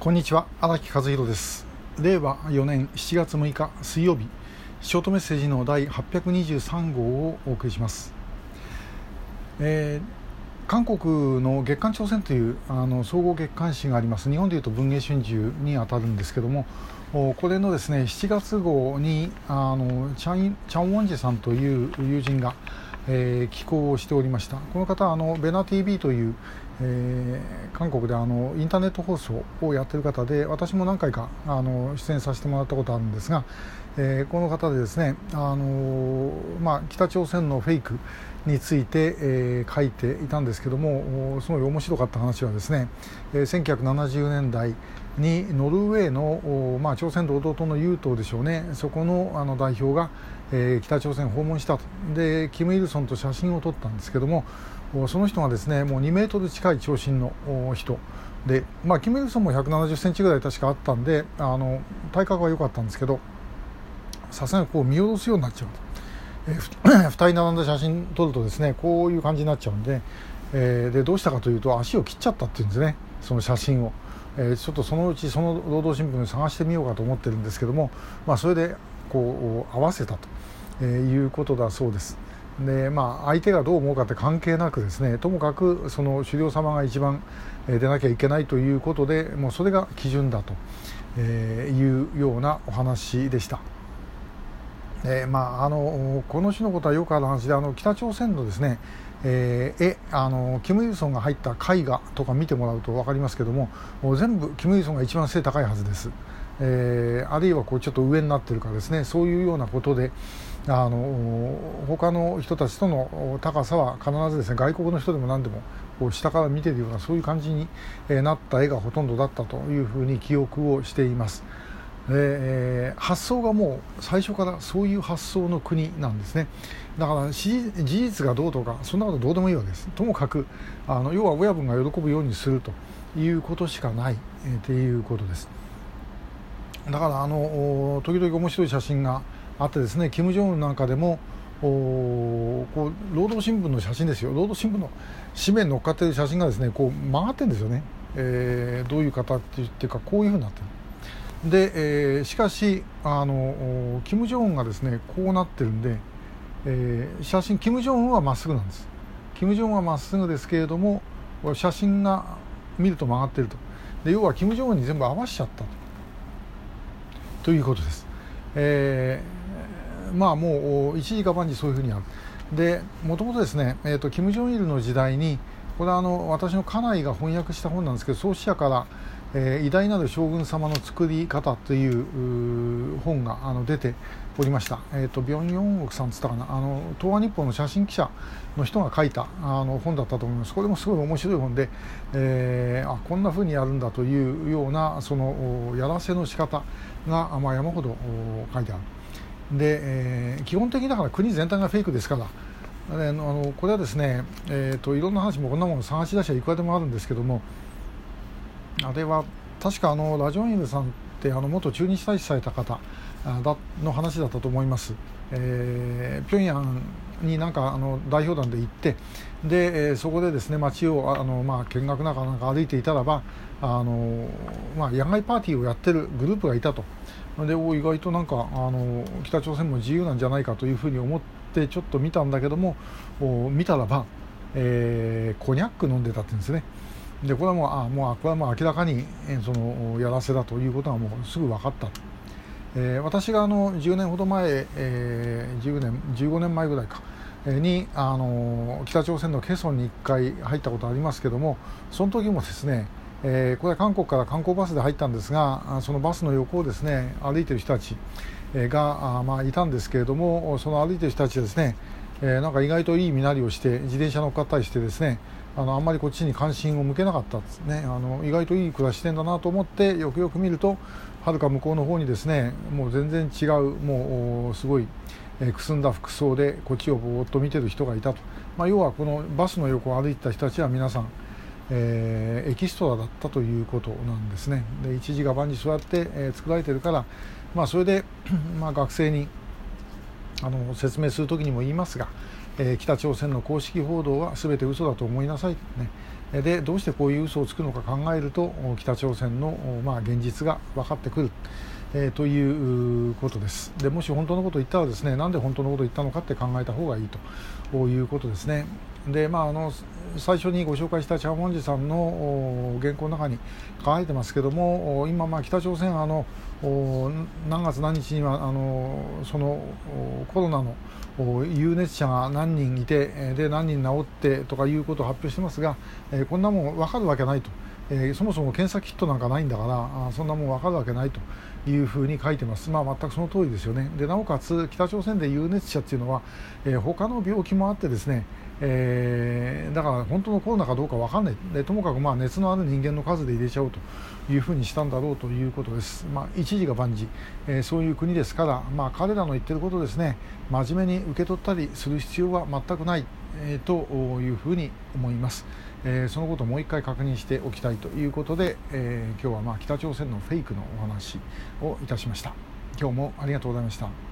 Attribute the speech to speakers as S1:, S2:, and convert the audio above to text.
S1: こんにちは荒木和弘です。令和4年7月6日水曜日ショートメッセージの第823号をお送りします、えー、韓国の月刊朝鮮というあの総合月刊誌があります。日本でいうと文藝春秋にあたるんですけどもこれのですね7月号にあのチャンチャン・ウォンジさんという友人がえー、寄稿をしておりました。この方はあのベナ TV という、えー、韓国であのインターネット放送をやっている方で私も何回かあの出演させてもらったことあるんですが、えー、この方でですね、あのまあ、北朝鮮のフェイクについて、えー、書いていたんですけどもすごい面白かった話はですね、えー、1970年代にノルウェーの、まあ、朝鮮労働党の優等でしょうね。そこのあの代表が、えー、北朝鮮を訪問したと。でキム・イルソンと写真を撮ったんですけどもその人がですねもう2メートル近い長身の人で、まあ、キム・イルソンも170センチぐらい確かあったんであの体格は良かったんですけどさすがにこう見下ろすようになっちゃうと。えー、2 人並んだ写真撮るとですねこういう感じになっちゃうんで,、えー、でどうしたかというと足を切っちゃったっていうんですねその写真を。えー、ちょっとそのうちその労働新聞に探してみようかと思ってるんですけども、まあ、それでこう合わせたと、えいうことだそうです。でまあ、相手がどう思うかって関係なくですねともかくその狩猟様が一番出なきゃいけないということでもうそれが基準だと、えいうようなお話でした。えー、まあ、あのこの種のことはよくある話であの北朝鮮のですね、えー、えあのキム・イルソンが入った絵画とか見てもらうと分かりますけども全部キム・イルソンが一番背高いはずです、えー、あるいはこうちょっと上になってるかですねそういうようなことであの他の人たちとの高さは必ずですね外国の人でも何でもこう下から見てるようなそういう感じになった絵がほとんどだったというふうに記憶をしています。えー、発想がもう最初からそういう発想の国なんですね。だから事実がどうとかそんなことどうでもいいわけです。ともかくあの要は親分が喜ぶようにするということしかない、えー、っていうことです。だからあの時々面白い写真があってですね金正恩なんかでもおこう労働新聞の写真ですよ。労働新聞の紙面に乗っかってる写真がですねこう曲がってるんですよね、えー、どういう形っていうかこういうふうになってる。で、えー、しかしあの金正恩がですねこうなってるんで、えー、写真金正恩はまっすぐなんです。金正恩はまっすぐですけれども写真が見ると曲がってると。で要は金正恩に全部合わしちゃったということです、えー、まあもう一時か万事そういうふうにある。でもともとですね、えーと、金正日の時代にこれはあの私の家内が翻訳した本なんですけど創始者からえー、偉大なる将軍様の作り方という本があの出ておりました、えーと、ビョン・ヨンオクさんつったかな。あの東亜日報の写真記者の人が書いたあの本だったと思います。これもすごい面白い本で、えー、あこんなふうにやるんだというようなそのやらせの仕方が、まあ、山ほど書いてある。で、えー、基本的だから国全体がフェイクですからあのこれはですね、えーと、いろんな話もこんなもの探し出しはいくらでもあるんですけどもあれは確かあのラジオンイルさんってあの元駐日大使された方だの話だったと思います。えー、平壌になんかあの代表団で行ってで、えー、そこでですね街をあの、まあ、見学なんかなんか歩いていたらばあの、まあ、野外パーティーをやってるグループがいたとでお意外となんかあの北朝鮮も自由なんじゃないかというふうに思ってちょっと見たんだけども見たらば、えー、コニャック飲んでたって言うんですね。でこれはもうあもうこれはもう明らかにそのやらせだということがもうすぐ分かった、えー、私があの10年ほど前、えー、10年15年前ぐらいかにあの北朝鮮のケソンに1回入ったことありますけどもその時もですね、えー、これは韓国から観光バスで入ったんですがそのバスの横をですね歩いてる人たちが、まあ、いたんですけれどもその歩いてる人たちですね、えー、なんか意外といい身なりをして自転車乗っかったりしてですねあのあんまりこっちに関心を向けなかったですね。あの意外といい暮らししてんだなと思ってよくよく見るとはるか向こうの方にですねもう全然違うもうすごい、えー、くすんだ服装でこっちをぼーっと見てる人がいたと、まあ、要はこのバスの横を歩いた人たちは皆さん、えー、エキストラだったということなんですね。で一時が万事そうやって、えー、作られてるから、まあ、それで、まあ、学生にあの説明するときにも言いますがえー、北朝鮮の公式報道はすべて嘘だと思いなさい、ねでどうしてこういう嘘をつくのか考えると北朝鮮の、まあ、現実が分かってくる。えー、ということですでもし本当のことを言ったらですねなんで本当のことを言ったのかって考えた方がいいということですねでまああの最初にご紹介したチャン・ウォンジさんの原稿の中に書かれてますけども今、まあ、北朝鮮あの何月何日にはあのそのコロナの有熱者が何人いてで何人治ってとかいうことを発表してますが、えこんなもん分かるわけないと。えー、そもそも検査キットなんかないんだからあそんなもん分かるわけないというふうに書いてます、まあ、全くその通りですよね。でなおかつ北朝鮮で有熱者っていうのは、えー、他の病気もあってですね、えー、だから本当のコロナかどうか分かんない。でともかくまあ熱のある人間の数で入れちゃおうというふうにしたんだろうということです、まあ、一時が万事、えー、そういう国ですから、まあ、彼らの言ってることですね。真面目に受け取ったりする必要は全くない、えー、というふうに思います。えー、そのことをもう一回確認しておきたいということで、えー、今日はま北朝鮮のフェイクのお話をいたしました。今日もありがとうございました。